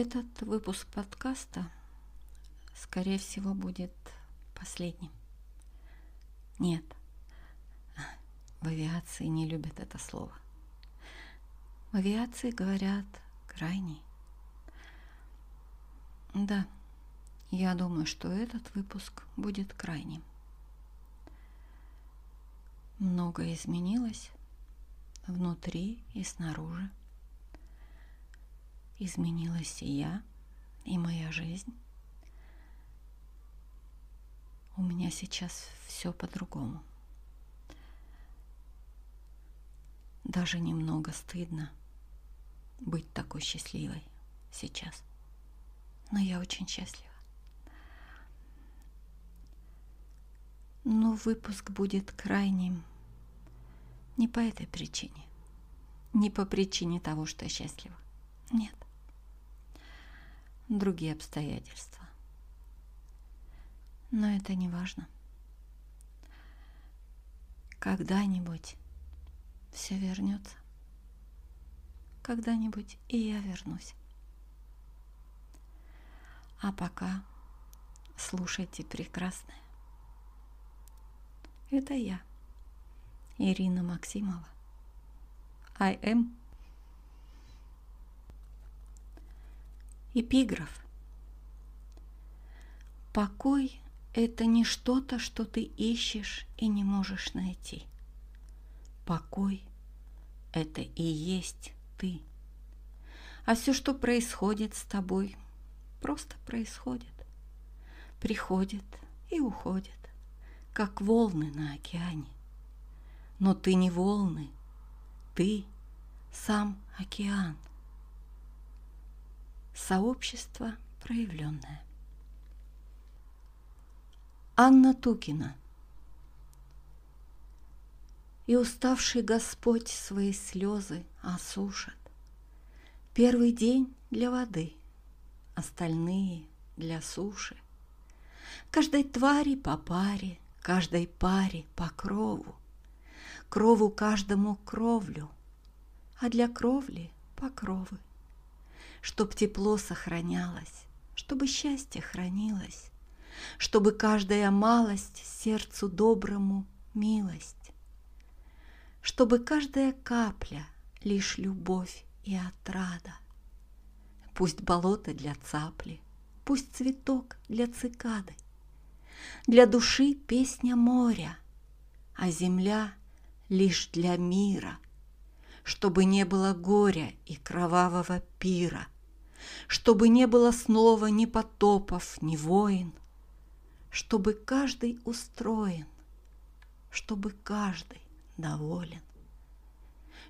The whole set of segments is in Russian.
Этот выпуск подкаста, скорее всего, будет последним. Нет, в авиации не любят это слово. В авиации говорят крайний. Да, я думаю, что этот выпуск будет крайним. Многое изменилось внутри и снаружи. Изменилась и я, и моя жизнь. У меня сейчас все по-другому. Даже немного стыдно быть такой счастливой сейчас. Но я очень счастлива. Но выпуск будет крайним не по этой причине. Не по причине того, что я счастлива. Нет. Другие обстоятельства. Но это не важно. Когда-нибудь все вернется. Когда-нибудь и я вернусь. А пока слушайте прекрасное. Это я, Ирина Максимова. I am. Эпиграф. Покой – это не что-то, что ты ищешь и не можешь найти. Покой – это и есть ты. А все, что происходит с тобой, просто происходит. Приходит и уходит как волны на океане. Но ты не волны, ты сам океан. Сообщество проявленное. Анна Тукина И уставший Господь свои слезы осушит. Первый день для воды, остальные для суши. Каждой твари по паре – каждой паре по крову, крову каждому кровлю, а для кровли покровы, чтоб тепло сохранялось, чтобы счастье хранилось, чтобы каждая малость сердцу доброму милость, чтобы каждая капля лишь любовь и отрада. Пусть болото для цапли, пусть цветок для цикады – для души песня моря, а земля лишь для мира, чтобы не было горя и кровавого пира, чтобы не было снова ни потопов, ни войн, чтобы каждый устроен, чтобы каждый доволен,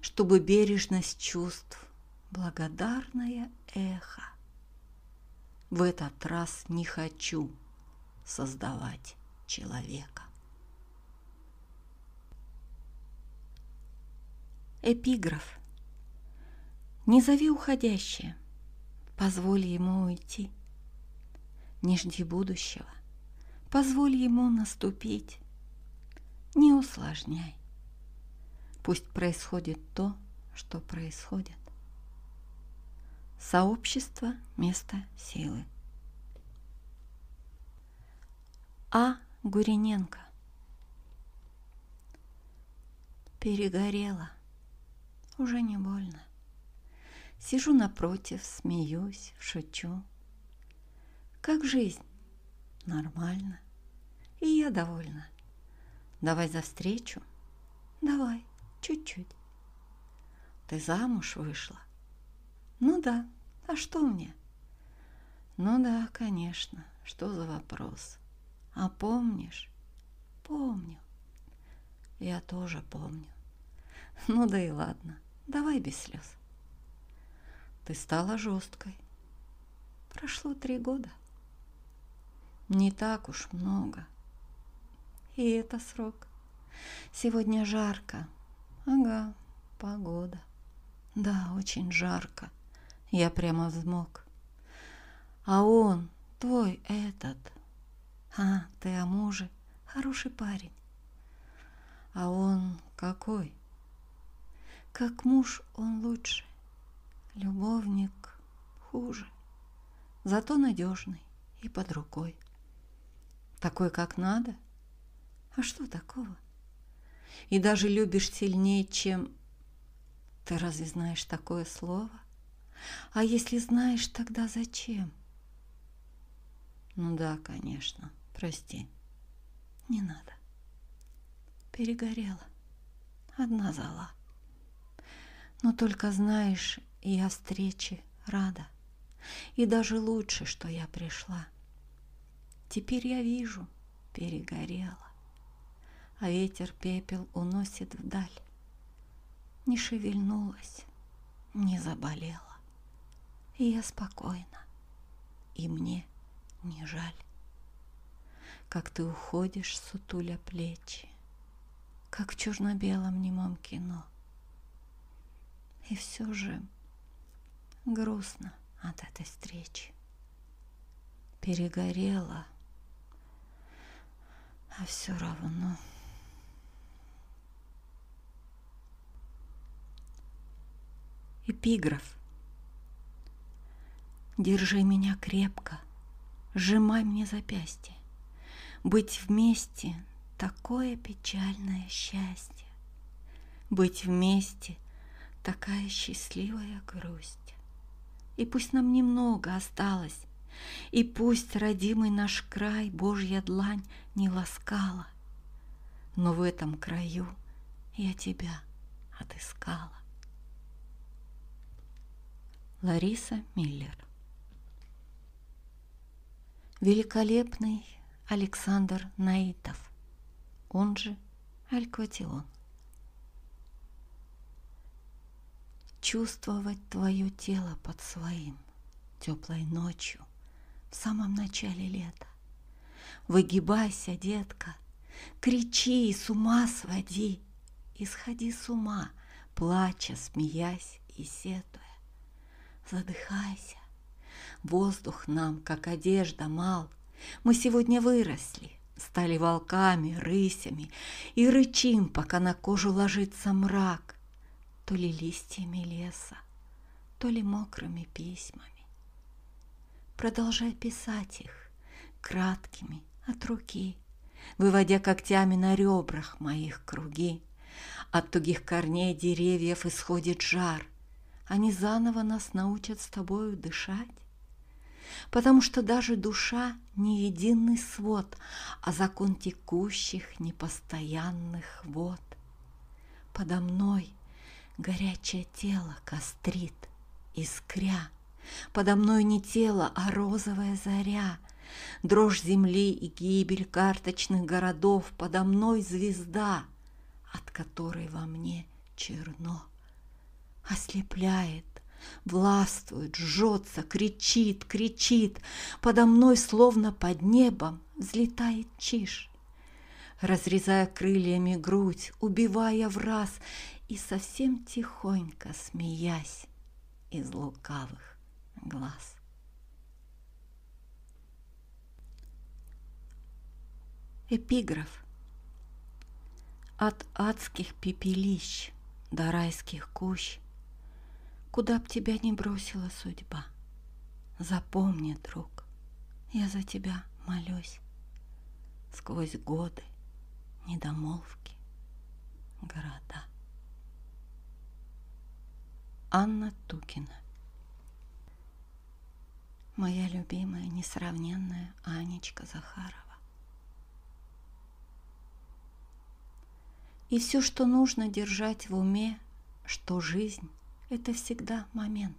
чтобы бережность чувств, благодарное эхо. В этот раз не хочу – создавать человека. Эпиграф. Не зови уходящее, позволь ему уйти. Не жди будущего, позволь ему наступить. Не усложняй. Пусть происходит то, что происходит. Сообщество – место силы. А. Гуриненко. Перегорела. Уже не больно. Сижу напротив, смеюсь, шучу. Как жизнь? Нормально. И я довольна. Давай за встречу. Давай, чуть-чуть. Ты замуж вышла? Ну да, а что мне? Ну да, конечно, что за вопрос? А помнишь? Помню. Я тоже помню. Ну да и ладно, давай без слез. Ты стала жесткой. Прошло три года. Не так уж много. И это срок. Сегодня жарко. Ага, погода. Да, очень жарко. Я прямо взмок. А он, твой этот, а, ты о муже. Хороший парень. А он какой? Как муж он лучше. Любовник хуже. зато надежный и под рукой. Такой, как надо? А что такого? И даже любишь сильнее, чем... Ты разве знаешь такое слово? А если знаешь, тогда зачем? Ну да, конечно, прости. Не надо. Перегорела. Одна зала. Но только знаешь, я встрече рада. И даже лучше, что я пришла. Теперь я вижу, перегорела. А ветер пепел уносит вдаль. Не шевельнулась, не заболела. И я спокойна, и мне не жаль. Как ты уходишь, сутуля плечи, Как в черно-белом немом кино. И все же грустно от этой встречи. Перегорела, а все равно... Эпиграф. Держи меня крепко, сжимай мне запястье. Быть вместе — такое печальное счастье. Быть вместе — такая счастливая грусть. И пусть нам немного осталось, И пусть родимый наш край Божья длань не ласкала, Но в этом краю я тебя отыскала. Лариса Миллер Великолепный Александр Наитов, он же Алькватион. Чувствовать твое тело под своим теплой ночью в самом начале лета. Выгибайся, детка, кричи, с ума своди, и сходи с ума, плача, смеясь и сетуя задыхайся. Воздух нам, как одежда, мал. Мы сегодня выросли, стали волками, рысями и рычим, пока на кожу ложится мрак, то ли листьями леса, то ли мокрыми письмами. Продолжай писать их краткими от руки, выводя когтями на ребрах моих круги. От тугих корней деревьев исходит жар — они заново нас научат с тобою дышать. Потому что даже душа не единый свод, а закон текущих непостоянных вод. Подо мной горячее тело кострит, искря. Подо мной не тело, а розовая заря. Дрожь земли и гибель карточных городов, Подо мной звезда, от которой во мне черно ослепляет, властвует, жжется, кричит, кричит. Подо мной, словно под небом, взлетает чиж, разрезая крыльями грудь, убивая в раз и совсем тихонько смеясь из лукавых глаз. Эпиграф От адских пепелищ до райских кущ – Куда б тебя ни бросила судьба, Запомни, друг, я за тебя молюсь Сквозь годы, недомолвки, города. Анна Тукина Моя любимая, несравненная Анечка Захарова. И все, что нужно держать в уме, что жизнь это всегда момент.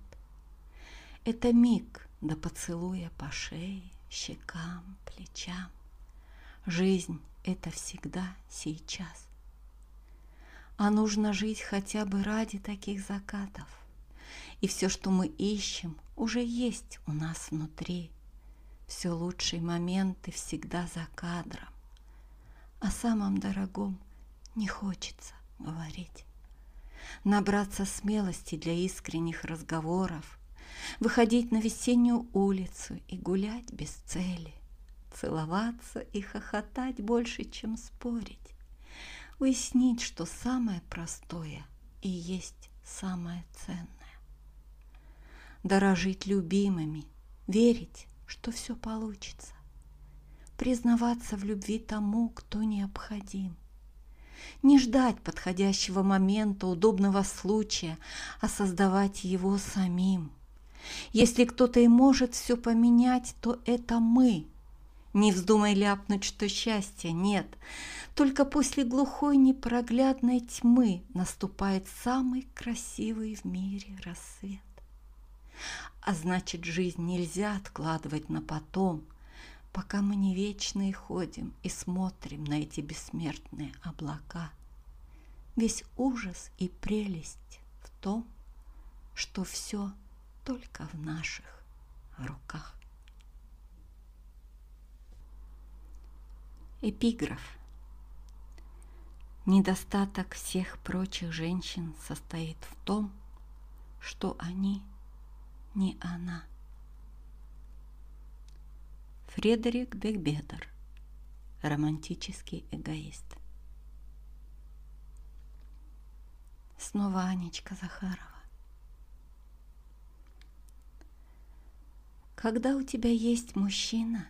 Это миг до поцелуя по шее, щекам, плечам. Жизнь — это всегда сейчас. А нужно жить хотя бы ради таких закатов. И все, что мы ищем, уже есть у нас внутри. Все лучшие моменты всегда за кадром. О самом дорогом не хочется говорить набраться смелости для искренних разговоров, выходить на весеннюю улицу и гулять без цели, целоваться и хохотать больше, чем спорить, уяснить, что самое простое и есть самое ценное. Дорожить любимыми, верить, что все получится, признаваться в любви тому, кто необходим, не ждать подходящего момента, удобного случая, а создавать его самим. Если кто-то и может все поменять, то это мы. Не вздумай ляпнуть, что счастья нет. Только после глухой непроглядной тьмы наступает самый красивый в мире рассвет. А значит, жизнь нельзя откладывать на потом, пока мы не вечные ходим и смотрим на эти бессмертные облака. Весь ужас и прелесть в том, что все только в наших руках. Эпиграф. Недостаток всех прочих женщин состоит в том, что они не она. Фредерик Бекбедер. Романтический эгоист. Снова Анечка Захарова. Когда у тебя есть мужчина,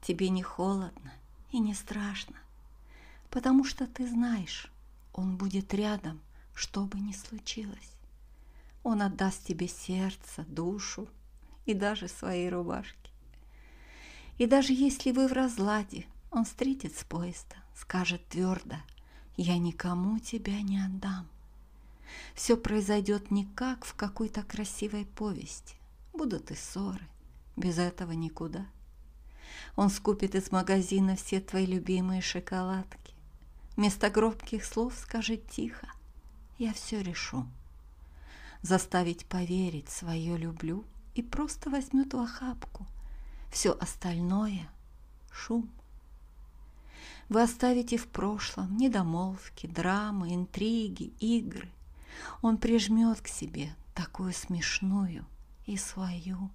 тебе не холодно и не страшно, потому что ты знаешь, он будет рядом, что бы ни случилось. Он отдаст тебе сердце, душу и даже свои рубашки. И даже если вы в разладе, он встретит с поезда, скажет твердо, «Я никому тебя не отдам». Все произойдет не как в какой-то красивой повести. Будут и ссоры. Без этого никуда. Он скупит из магазина все твои любимые шоколадки. Вместо гробких слов скажет тихо «Я все решу» заставить поверить свое люблю и просто возьмет в охапку. Все остальное — шум. Вы оставите в прошлом недомолвки, драмы, интриги, игры. Он прижмет к себе такую смешную и свою.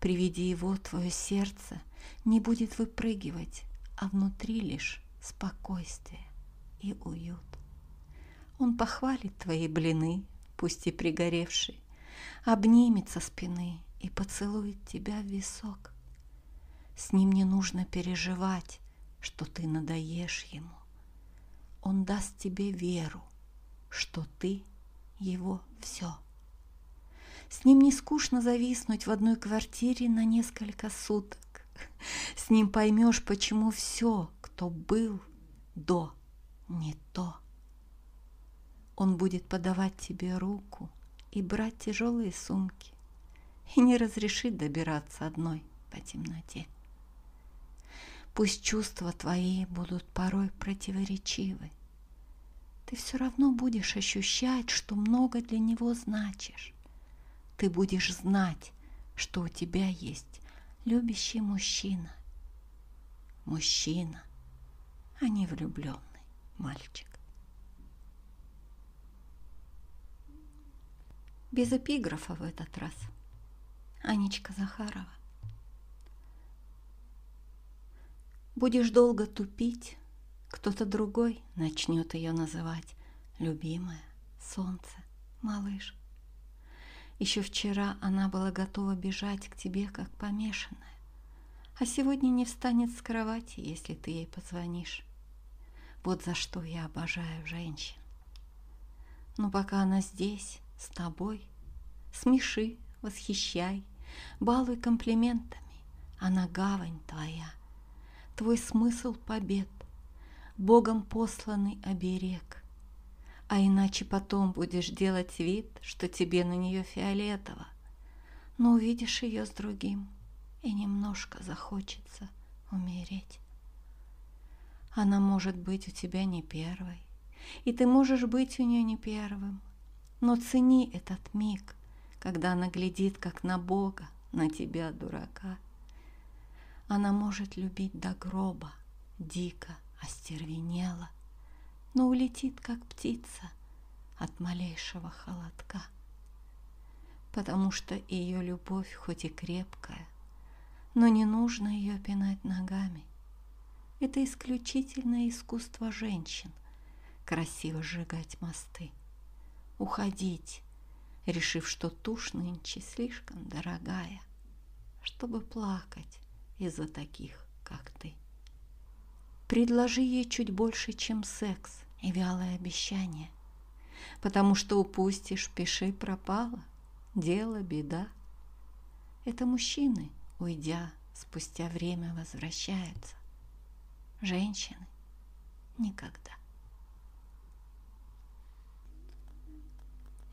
Приведи его твое сердце, не будет выпрыгивать, а внутри лишь спокойствие и уют. Он похвалит твои блины, пусть и пригоревший, обнимет со спины и поцелует тебя в висок. С ним не нужно переживать, что ты надоешь ему. Он даст тебе веру, что ты его все. С ним не скучно зависнуть в одной квартире на несколько суток. С ним поймешь, почему все, кто был до, не то. Он будет подавать тебе руку и брать тяжелые сумки и не разрешит добираться одной по темноте. Пусть чувства твои будут порой противоречивы, ты все равно будешь ощущать, что много для него значишь. Ты будешь знать, что у тебя есть любящий мужчина. Мужчина, а не влюбленный мальчик. Без эпиграфа в этот раз. Анечка Захарова. Будешь долго тупить, кто-то другой начнет ее называть любимая, солнце, малыш. Еще вчера она была готова бежать к тебе, как помешанная, а сегодня не встанет с кровати, если ты ей позвонишь. Вот за что я обожаю женщин. Но пока она здесь, с тобой. Смеши, восхищай, балуй комплиментами. Она гавань твоя, твой смысл побед, Богом посланный оберег. А иначе потом будешь делать вид, что тебе на нее фиолетово, но увидишь ее с другим, и немножко захочется умереть. Она может быть у тебя не первой, и ты можешь быть у нее не первым, но цени этот миг, когда она глядит, как на Бога, на тебя, дурака. Она может любить до гроба, дико, остервенела, но улетит, как птица, от малейшего холодка. Потому что ее любовь хоть и крепкая, но не нужно ее пинать ногами. Это исключительное искусство женщин – красиво сжигать мосты – уходить, решив, что тушь нынче слишком дорогая. чтобы плакать из-за таких, как ты. Предложи ей чуть больше, чем секс и вялое обещание, потому что упустишь, пиши пропало, дело беда. Это мужчины, уйдя, спустя время возвращаются. Женщины никогда.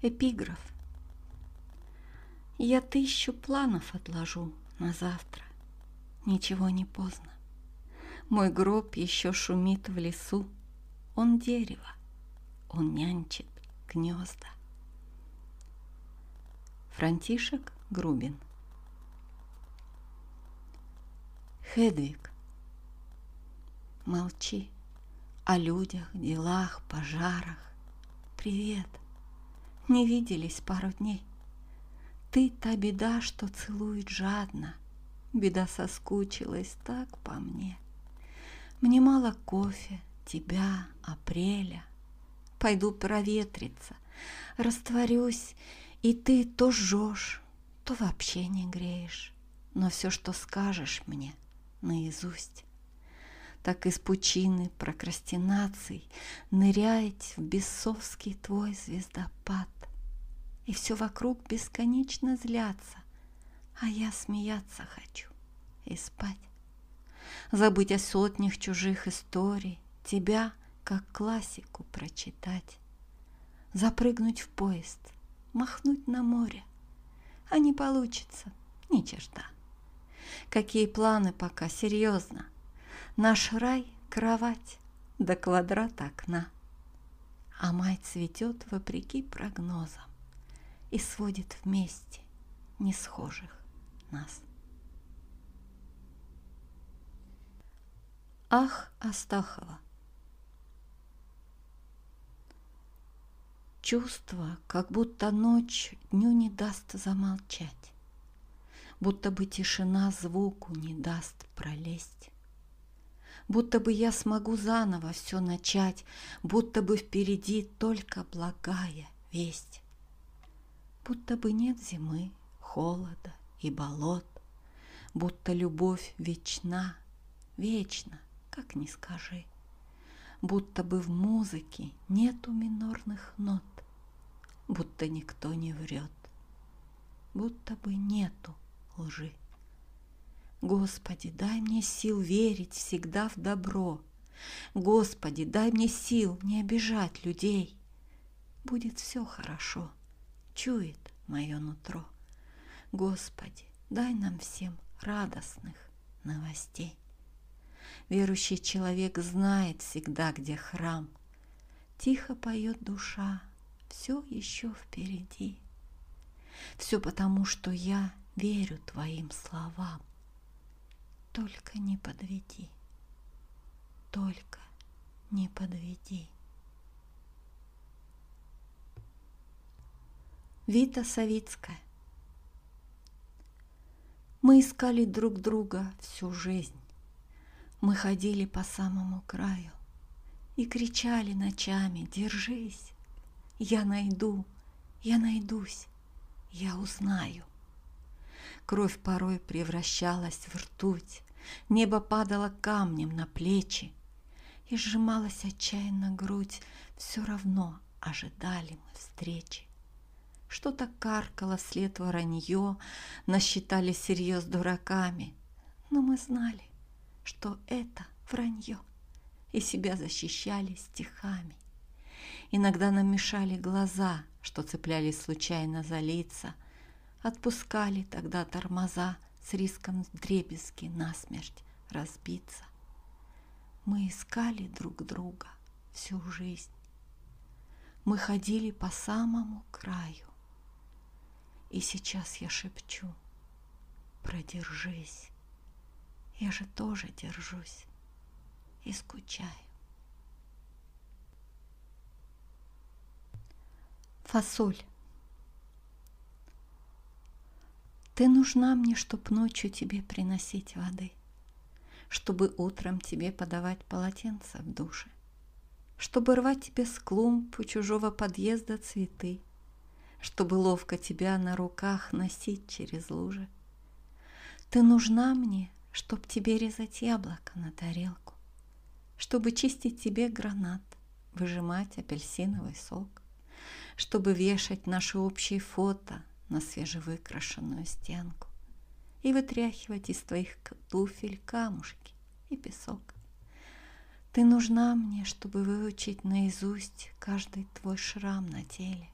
Эпиграф. Я тысячу планов отложу на завтра. Ничего не поздно. Мой гроб еще шумит в лесу. Он дерево, он нянчит гнезда. Франтишек Грубин Хедвиг, молчи о людях, делах, пожарах. Привет, не виделись пару дней. Ты та беда, что целует жадно. Беда соскучилась так по мне. Мне мало кофе, тебя, апреля. Пойду проветриться, растворюсь, и ты то жжешь, то вообще не греешь. Но все, что скажешь мне, наизусть так из пучины прокрастинаций Нырять в бесовский твой звездопад. И все вокруг бесконечно злятся, А я смеяться хочу и спать. Забыть о сотнях чужих историй, Тебя, как классику, прочитать. Запрыгнуть в поезд, махнуть на море, А не получится ни черта. Какие планы пока, серьезно, Наш рай — кровать, да квадрат окна. А май цветет вопреки прогнозам И сводит вместе не схожих нас. Ах, Астахова! Чувство, как будто ночь дню не даст замолчать, Будто бы тишина звуку не даст пролезть будто бы я смогу заново все начать, будто бы впереди только благая весть. Будто бы нет зимы, холода и болот, будто любовь вечна, вечна, как ни скажи, будто бы в музыке нету минорных нот, будто никто не врет, будто бы нету лжи. Господи, дай мне сил верить всегда в добро. Господи, дай мне сил не обижать людей. Будет все хорошо, чует мое нутро. Господи, дай нам всем радостных новостей. Верующий человек знает всегда, где храм. Тихо поет душа, все еще впереди. Все потому, что я верю твоим словам. Только не подведи, только не подведи. Вита Савицкая Мы искали друг друга всю жизнь. Мы ходили по самому краю и кричали ночами «Держись! Я найду, я найдусь, я узнаю!» Кровь порой превращалась в ртуть, Небо падало камнем на плечи, И сжималась отчаянно грудь, Все равно ожидали мы встречи. Что-то каркало вслед воронье, Насчитали серьез дураками, Но мы знали, что это вранье, И себя защищали стихами. Иногда нам мешали глаза, что цеплялись случайно за лица, Отпускали тогда тормоза с риском дребезги насмерть разбиться. Мы искали друг друга всю жизнь. Мы ходили по самому краю. И сейчас я шепчу, продержись. Я же тоже держусь и скучаю. Фасоль. Ты нужна мне, чтоб ночью тебе приносить воды, Чтобы утром тебе подавать полотенце в душе, Чтобы рвать тебе с клумб у чужого подъезда цветы, Чтобы ловко тебя на руках носить через лужи. Ты нужна мне, чтоб тебе резать яблоко на тарелку, чтобы чистить тебе гранат, выжимать апельсиновый сок, чтобы вешать наши общие фото на свежевыкрашенную стенку и вытряхивать из твоих туфель камушки и песок. Ты нужна мне, чтобы выучить наизусть каждый твой шрам на теле,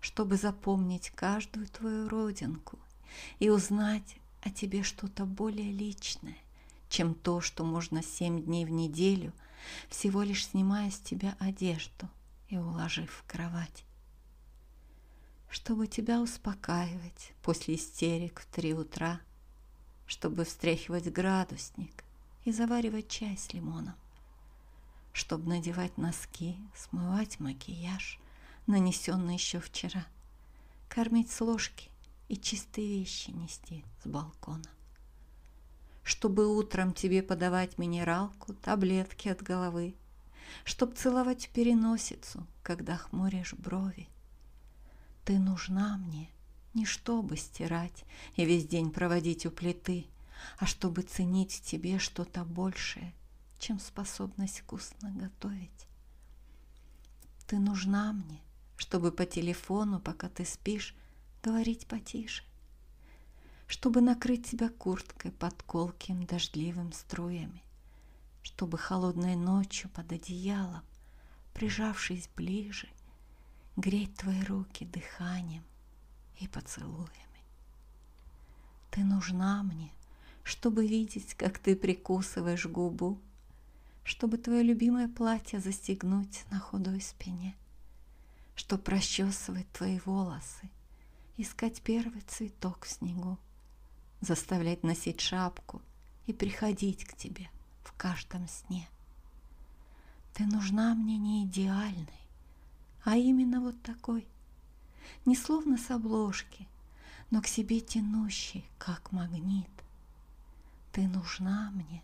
чтобы запомнить каждую твою родинку и узнать о тебе что-то более личное, чем то, что можно семь дней в неделю, всего лишь снимая с тебя одежду и уложив в кровать. Чтобы тебя успокаивать после истерик в три утра, чтобы встряхивать градусник и заваривать чай с лимоном, чтобы надевать носки, смывать макияж, нанесенный еще вчера, кормить с ложки и чистые вещи нести с балкона. Чтобы утром тебе подавать минералку, таблетки от головы, Чтоб целовать переносицу, когда хмуришь брови. Ты нужна мне не чтобы стирать и весь день проводить у плиты, а чтобы ценить в тебе что-то большее, чем способность вкусно готовить. Ты нужна мне, чтобы по телефону, пока ты спишь, говорить потише, чтобы накрыть тебя курткой под колким дождливым струями, чтобы холодной ночью под одеялом, прижавшись ближе, греть твои руки дыханием и поцелуями. Ты нужна мне, чтобы видеть, как ты прикусываешь губу, чтобы твое любимое платье застегнуть на худой спине, чтобы расчесывать твои волосы, искать первый цветок в снегу, заставлять носить шапку и приходить к тебе в каждом сне. Ты нужна мне не идеальной, а именно вот такой, не словно с обложки, но к себе тянущей, как магнит. Ты нужна мне,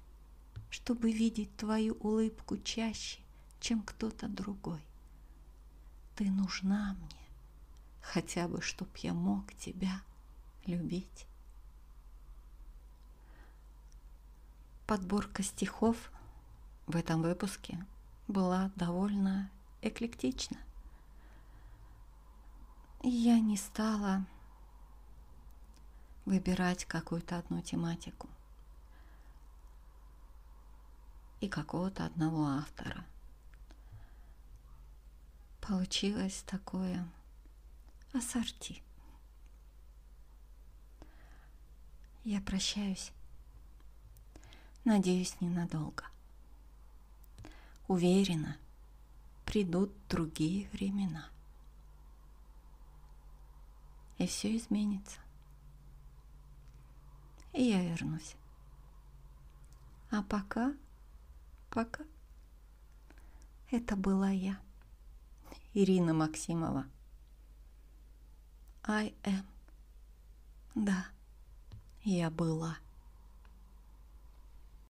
чтобы видеть твою улыбку чаще, чем кто-то другой. Ты нужна мне, хотя бы, чтоб я мог тебя любить. Подборка стихов в этом выпуске была довольно эклектична. Я не стала выбирать какую-то одну тематику и какого-то одного автора. Получилось такое ассорти. Я прощаюсь. Надеюсь, ненадолго. Уверена, придут другие времена. И все изменится. И я вернусь. А пока, пока, это была я, Ирина Максимова. I am. Да, я была.